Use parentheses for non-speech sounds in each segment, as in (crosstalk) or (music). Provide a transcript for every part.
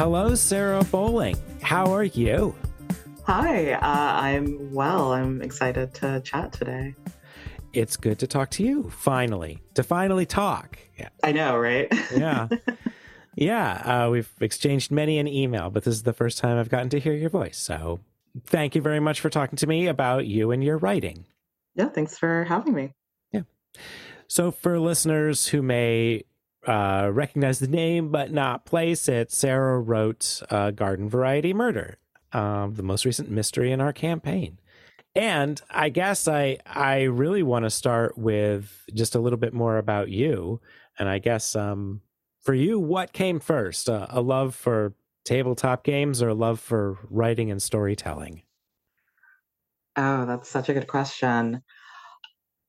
Hello, Sarah Bolling. How are you? Hi, uh, I'm well. I'm excited to chat today. It's good to talk to you finally, to finally talk. Yeah. I know, right? yeah. (laughs) Yeah. Uh, we've exchanged many an email, but this is the first time I've gotten to hear your voice. So thank you very much for talking to me about you and your writing. Yeah. Thanks for having me. Yeah. So, for listeners who may uh, recognize the name but not place it, Sarah wrote uh, Garden Variety Murder, um, the most recent mystery in our campaign. And I guess I I really want to start with just a little bit more about you. And I guess um, for you, what came first? Uh, a love for tabletop games or a love for writing and storytelling? Oh, that's such a good question.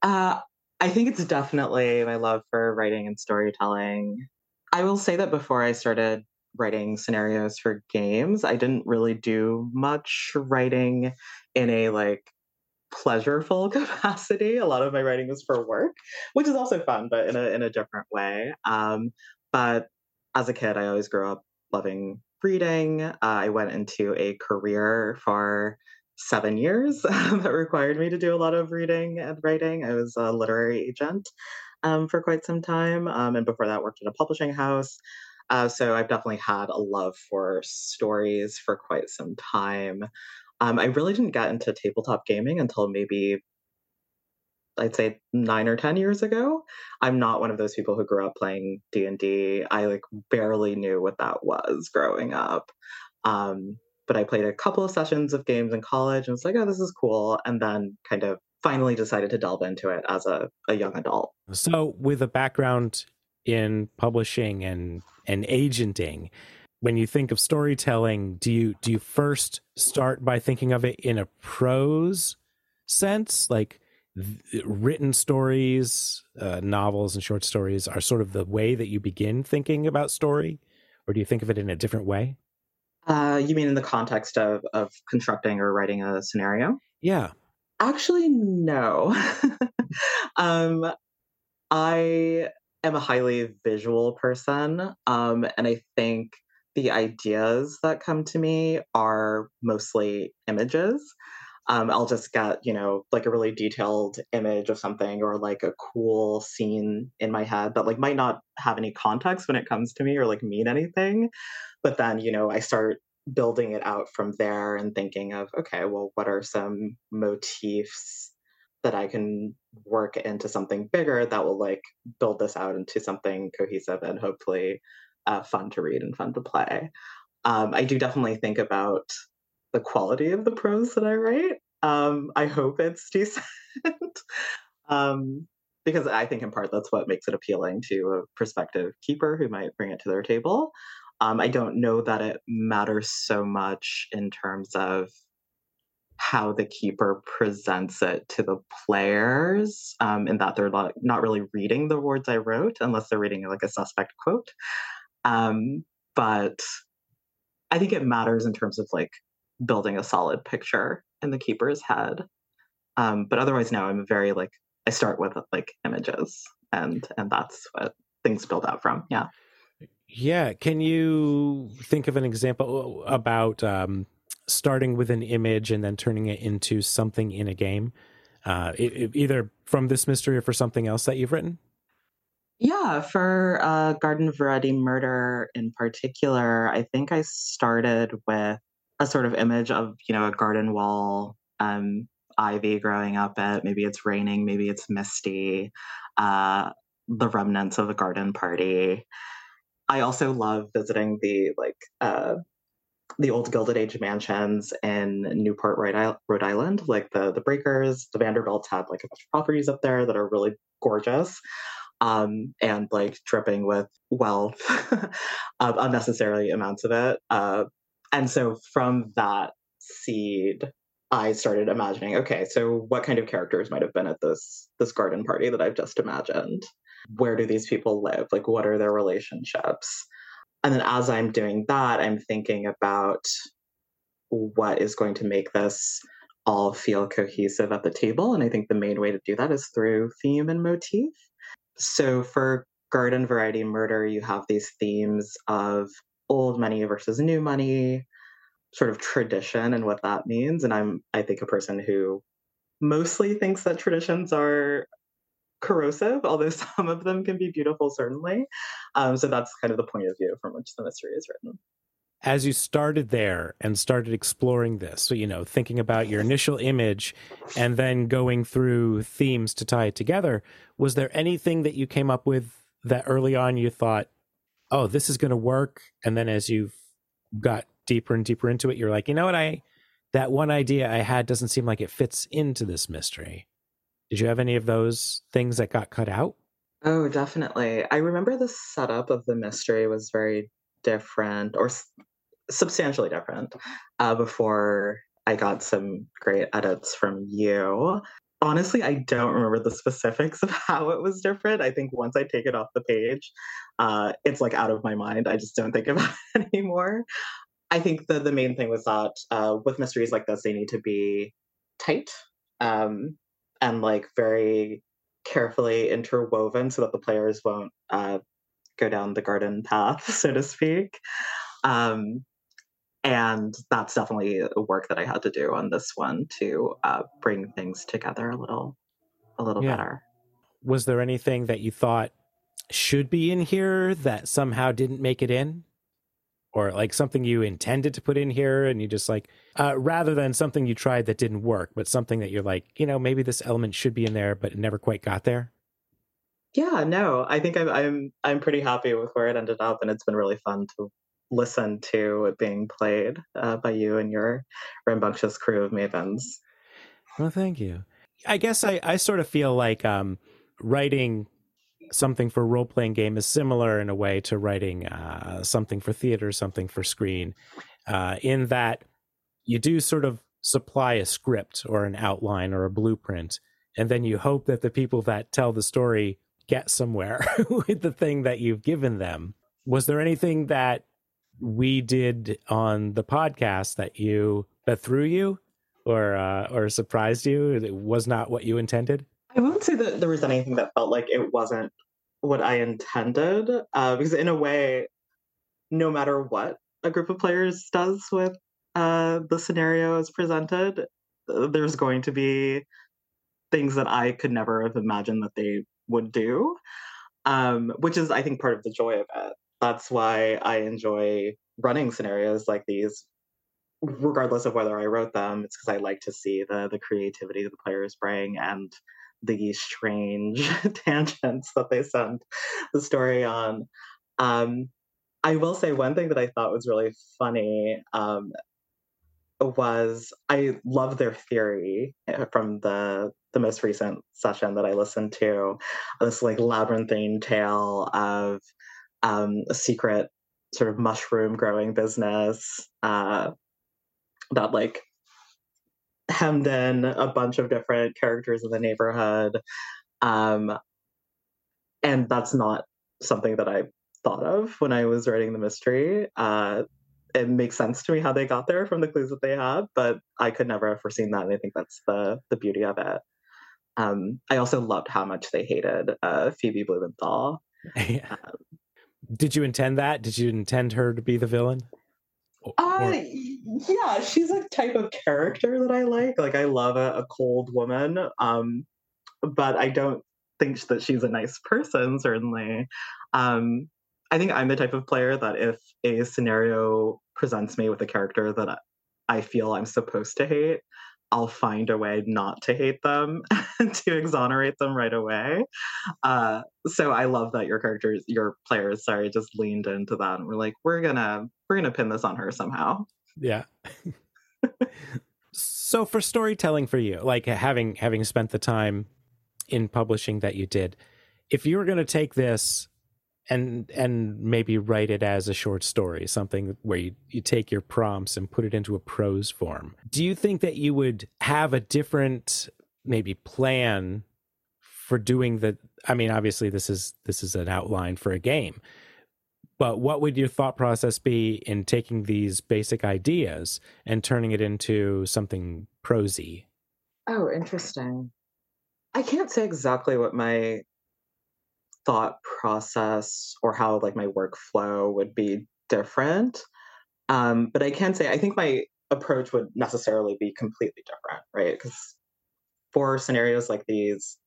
Uh, I think it's definitely my love for writing and storytelling. I will say that before I started writing scenarios for games, I didn't really do much writing in a like pleasureful (laughs) capacity. A lot of my writing was for work, which is also fun, but in a in a different way. Um, but as a kid, I always grew up loving reading. Uh, I went into a career for seven years (laughs) that required me to do a lot of reading and writing. I was a literary agent um, for quite some time, um, and before that, worked in a publishing house. Uh, so I've definitely had a love for stories for quite some time. Um, I really didn't get into tabletop gaming until maybe I'd say nine or ten years ago. I'm not one of those people who grew up playing D and. I like barely knew what that was growing up. Um, but I played a couple of sessions of games in college and was like, oh, this is cool. And then kind of finally decided to delve into it as a, a young adult. So, with a background in publishing and, and agenting, when you think of storytelling, do you do you first start by thinking of it in a prose sense, like th- written stories, uh, novels, and short stories are sort of the way that you begin thinking about story, or do you think of it in a different way? Uh, you mean in the context of of constructing or writing a scenario? Yeah. Actually, no. (laughs) um, I am a highly visual person, um, and I think the ideas that come to me are mostly images. Um, I'll just get, you know, like a really detailed image of something or like a cool scene in my head that like might not have any context when it comes to me or like mean anything. But then, you know, I start building it out from there and thinking of, okay, well, what are some motifs that I can work into something bigger that will like build this out into something cohesive and hopefully uh, fun to read and fun to play. Um, I do definitely think about the quality of the prose that I write. Um, I hope it's (laughs) decent. um, because I think in part that's what makes it appealing to a prospective keeper who might bring it to their table. Um, I don't know that it matters so much in terms of how the keeper presents it to the players, um, in that they're not, not really reading the words I wrote unless they're reading like a suspect quote. Um, but I think it matters in terms of like building a solid picture in the keeper's head. Um, but otherwise, now I'm very like I start with like images, and and that's what things build out from. Yeah. Yeah. Can you think of an example about um, starting with an image and then turning it into something in a game, uh, it, it, either from this mystery or for something else that you've written? Yeah, for uh, Garden Variety Murder in particular, I think I started with a sort of image of you know a garden wall, um, ivy growing up it. Maybe it's raining, maybe it's misty. Uh, the remnants of a garden party. I also love visiting the like uh, the old Gilded Age mansions in Newport, Rhode Island, like the the Breakers, the Vanderbilts have like a bunch of properties up there that are really gorgeous. Um, and like dripping with wealth, (laughs) um, unnecessarily amounts of it. Uh, and so from that seed, I started imagining, okay, so what kind of characters might have been at this this garden party that I've just imagined? Where do these people live? Like what are their relationships? And then as I'm doing that, I'm thinking about what is going to make this all feel cohesive at the table. And I think the main way to do that is through theme and motif. So for garden variety murder, you have these themes of old money versus new money, sort of tradition and what that means. And I'm, I think, a person who mostly thinks that traditions are corrosive, although (laughs) some of them can be beautiful, certainly. Um, so that's kind of the point of view from which the mystery is written. As you started there and started exploring this, so, you know, thinking about your initial image and then going through themes to tie it together, was there anything that you came up with that early on you thought, oh, this is going to work? And then as you've got deeper and deeper into it, you're like, you know what, I that one idea I had doesn't seem like it fits into this mystery. Did you have any of those things that got cut out? Oh, definitely. I remember the setup of the mystery was very different or substantially different uh, before I got some great edits from you. Honestly, I don't remember the specifics of (laughs) how it was different. I think once I take it off the page, uh, it's like out of my mind. I just don't think about (laughs) it anymore. I think the the main thing was that uh, with mysteries like this, they need to be tight um, and like very carefully interwoven so that the players won't uh, go down the garden path, (laughs) so to speak. Um, and that's definitely work that I had to do on this one to uh, bring things together a little, a little Yeah. better. Was there anything that you thought should be in here that somehow didn't make it in? Or like something you intended to put in here and you just like, uh, rather than something you tried that didn't work, but something that you're like, you know, maybe this element should be in there, but it never quite got there? Yeah, no, I think I'm I'm I'm pretty happy with where it ended up, and it's been really fun to listen to it being played uh, by you and your rambunctious crew of mavens. Well, thank you. I guess I, I sort of feel like um, writing something for role playing game is similar in a way to writing uh, something for theater, something for screen, uh, in that you do sort of supply a script or an outline or a blueprint, and then you hope that the people that tell the story get somewhere (laughs) with the thing that you've given them. Was there anything that we did on the podcast that you that threw you or uh, or surprised you? It was not what you intended. I won't say that there was anything that felt like it wasn't what I intended, uh, because in a way, no matter what a group of players does with uh, the scenario as presented, uh, there's going to be things that I could never have imagined that they would do, um, which is, I think, part of the joy of it. That's why I enjoy running scenarios like these, regardless of whether I wrote them. It's because I like to see the the creativity the players bring and the strange (laughs) tangents that they send the story on. Um, I will say one thing that I thought was really funny um, was I love their theory uh, from the the most recent session that I listened to. This like labyrinthine tale of um, a secret sort of mushroom growing business uh, that like hemmed in a bunch of different characters in the neighborhood. Um, and that's not something that I thought of when I was writing the mystery. Uh, it makes sense to me how they got there from the clues that they had, but I could never have foreseen that, and I think that's the the beauty of it. Um, I also loved how much they hated uh, Phoebe Blumenthal. (laughs) Yeah. Did you intend that? Did you intend her to be the villain? Or- Uh, or- yeah, she's a type of character that I like. Like, I love a, a cold woman, um, but I don't think that she's a nice person. Certainly, um, I think I'm the type of player that if a scenario presents me with a character that I feel I'm supposed to hate, I'll find a way not to hate them (laughs) to exonerate them right away. Uh, so I love that your characters, your players, sorry, just leaned into that and we're like, we're gonna we're gonna pin this on her somehow. yeah. so for storytelling for you, like having having spent the time in publishing that you did, if you were to take this and and maybe write it as a short story, something where you you take your prompts and put it into a prose form, do you think that you would have a different maybe plan for doing the I mean obviously this is this is an outline for a game. But what would your thought process be in taking these basic ideas and turning it into something prosy? Oh, interesting. I can't say exactly what my thought process or how like my workflow would be different. Um, but I can say I think my approach would necessarily be completely different, right? Because for scenarios like these,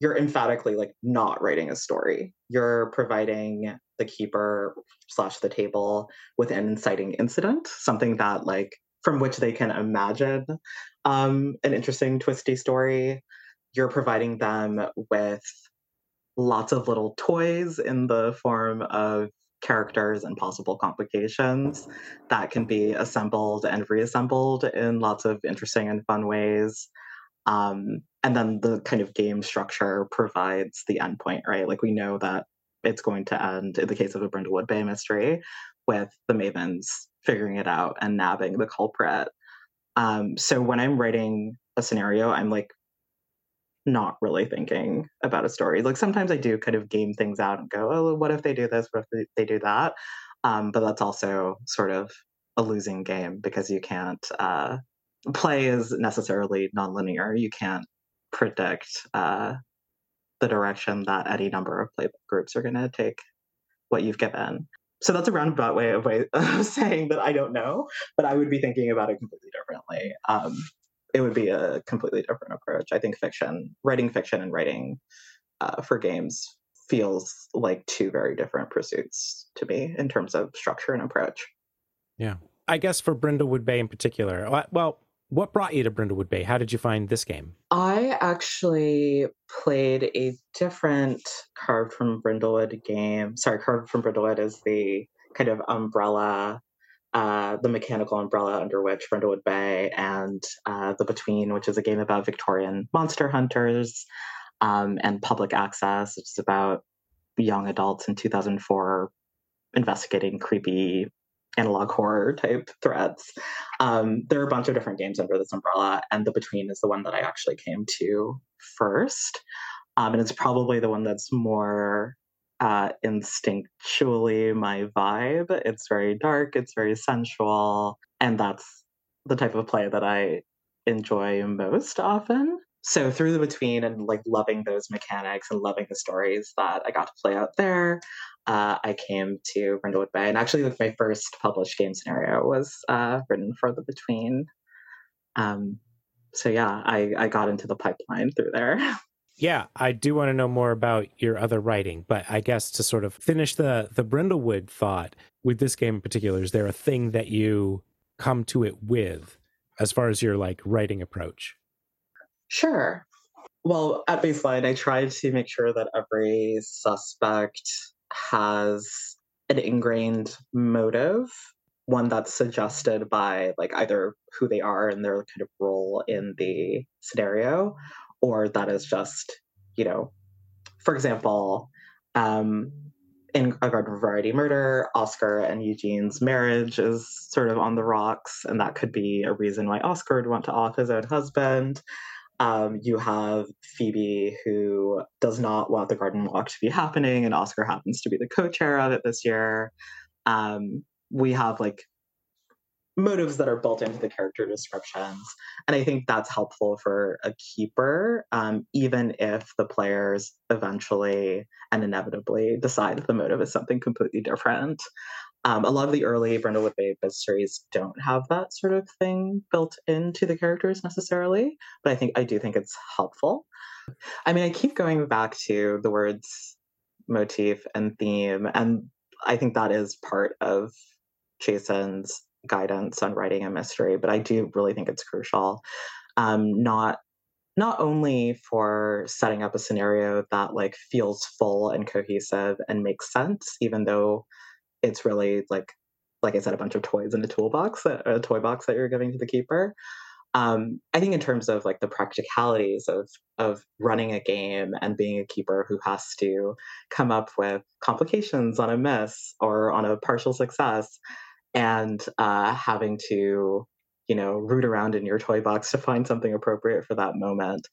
you're emphatically like not writing a story. You're providing the keeper slash the table with an inciting incident, something that like from which they can imagine um, an interesting twisty story. You're providing them with lots of little toys in the form of characters and possible complications that can be assembled and reassembled in lots of interesting and fun ways. Um, and then the kind of game structure provides the endpoint, right? Like we know that it's going to end in the case of a Brindlewood Bay mystery with the Mavens figuring it out and nabbing the culprit. Um, so when I'm writing a scenario, I'm like not really thinking about a story. Like sometimes I do kind of game things out and go, oh, what if they do this? What if they do that? Um, but that's also sort of a losing game because you can't uh, play is necessarily nonlinear. You can't predict uh, the direction that any number of playbook groups are going to take what you've given. So that's a roundabout way of, way (laughs) of saying that I don't know, but I would be thinking about it completely differently. Um, it would be a completely different approach. I think fiction, writing fiction and writing uh, for games feels like two very different pursuits to me in terms of structure and approach. Yeah. I guess for Brindlewood Bay in particular, well, what brought you to Brindlewood Bay? How did you find this game? I actually played a different Carved from Brindlewood game. Sorry, Carved from Brindlewood is the kind of umbrella, uh, the mechanical umbrella under which Brindlewood Bay and uh, The Between, which is a game about Victorian monster hunters um, and public access. It's about young adults in 2004 investigating creepy analog horror type threats. Um, there are a bunch of different games under this umbrella, and The Between is the one that I actually came to first. Um, and it's probably the one that's more uh, instinctually my vibe. It's very dark, it's very sensual, and that's the type of play that I enjoy most often. So through the between and like loving those mechanics and loving the stories that I got to play out there, uh, I came to Brindlewood Bay, and actually, like my first published game scenario was uh, written for the Between. Um, so yeah, I, I got into the pipeline through there. (laughs) Yeah, I do want to know more about your other writing, but I guess to sort of finish the the Brindlewood thought with this game in particular, is there a thing that you come to it with as far as your like writing approach? Sure. Well, at baseline, I tried to make sure that every suspect has an ingrained motive, one that's suggested by like either who they are and their kind of role in the scenario, or that is just, you know, for example, um, in a garden variety murder, Oscar and Eugene's marriage is sort of on the rocks, and that could be a reason why Oscar would want to off his own husband. Um, you have Phoebe, who does not want the garden walk to be happening, and Oscar happens to be the co chair of it this year. Um, we have like motives that are built into the character descriptions. And I think that's helpful for a keeper, um, even if the players eventually and inevitably decide that the motive is something completely different. Um, a lot of the early Brindlewood Bay mysteries don't have that sort of thing built into the characters necessarily, but I think I do think it's helpful. I mean, I keep going back to the words motif and theme, and I think that is part of Jason's guidance on writing a mystery, but I do really think it's crucial. Um, not not only for setting up a scenario that like feels full and cohesive and makes sense, even though it's really like like I said, a bunch of toys in a toolbox, a toy box that you're giving to the keeper. Um, I think in terms of like the practicalities of of running a game and being a keeper who has to come up with complications on a miss or on a partial success, and uh, having to you know root around in your toy box to find something appropriate for that moment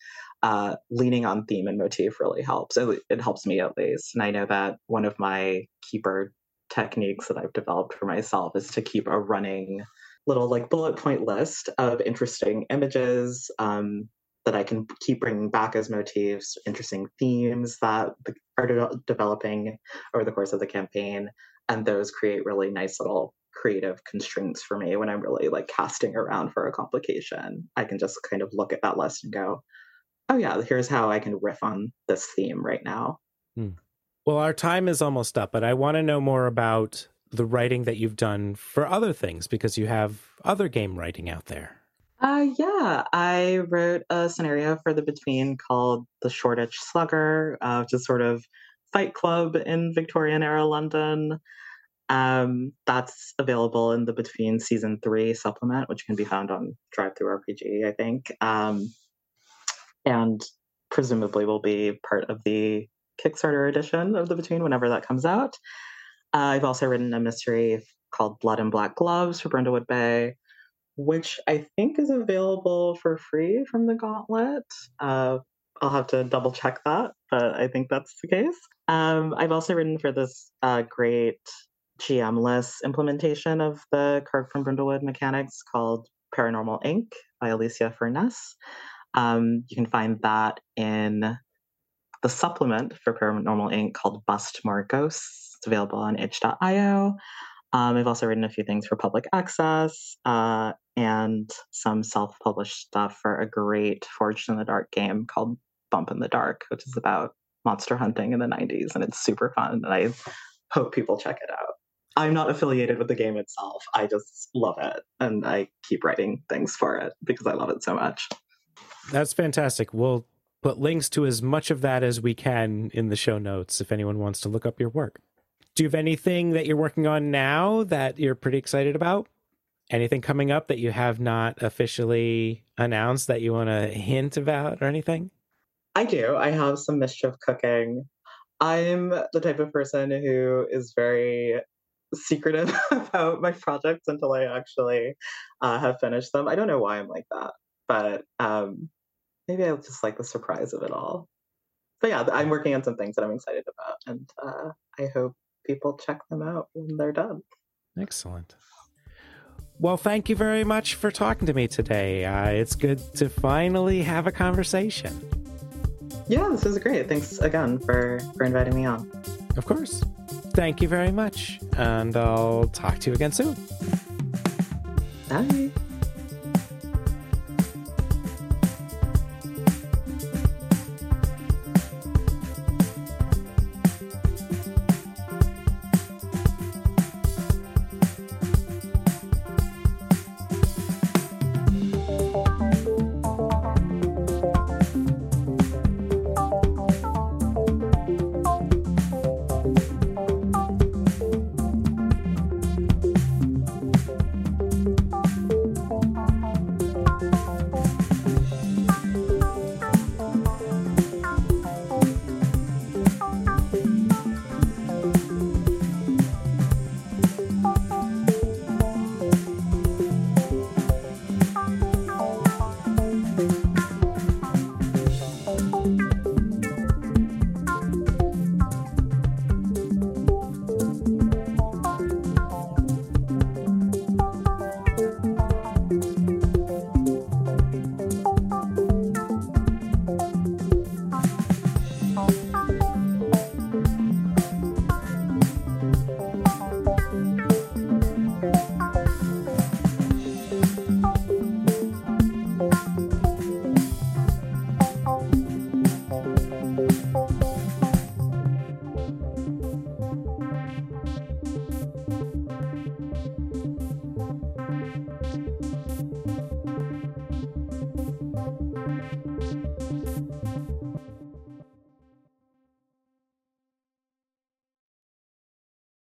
uh, leaning on theme and motif really helps it, it helps me at least and i know that one of my keeper techniques that I've developed for myself is to keep a running little like bullet point list of interesting images um, that I can keep bringing back as motifs, interesting themes that are de- developing over the course of the campaign. and those create really nice little creative constraints for me when I'm really like casting around for a complication. I can just kind of look at that list and go, oh, yeah, here's how I can riff on this theme right now. Hmm. Well, our time is almost up, but I want to know more about the writing that you've done for other things because you have other game writing out there. Uh, yeah, I wrote a scenario for the Between called The Shoreditch Slugger, uh, which is sort of Fight Club in Victorian era London. Um, that's available in the Between Season 3 supplement, which can be found on DriveThruRPG, I think. Um, and presumably will be part of the Kickstarter edition of the Between whenever that comes out. Uh, I've also written a mystery called Blood and Black Gloves for Brindlewood Bay, which I think is available for free from the Gauntlet. Uh, I'll have to double check that, but I think that's the case. Um, I've also written for this uh, great GM-less implementation of the Carved from Brindlewood mechanics called Paranormal Inc. by Alicia Furness. Um, you can find that in the supplement for Paranormal Inc. called Bust More Ghosts. It's available on itch.io. Um, I've also written a few things for public access uh, and some self published stuff for a great Forged in the Dark game called Bump in the Dark, which is about monster hunting in the 90s. And it's super fun. And I hope people check it out. I'm not affiliated with the game itself. I just love it. And I keep writing things for it because I love it so much. That's fantastic. We'll put links to as much of that as we can in the show notes if anyone wants to look up your work. Do you have anything that you're working on now that you're pretty excited about? Anything coming up that you have not officially announced that you want to hint about or anything? I do. I have some mischief cooking. I'm the type of person who is very secretive (laughs) about my projects until I actually uh, have finished them. I don't know why I'm like that, but um, maybe I just like the surprise of it all. But yeah, I'm working on some things that I'm excited about, and uh, I hope people check them out when they're done. Excellent. Well, thank you very much for talking to me today. Uh, it's good to finally have a conversation. Yeah, this was great. Thanks again for for inviting me on. Of course. Thank you very much, and I'll talk to you again soon. Bye.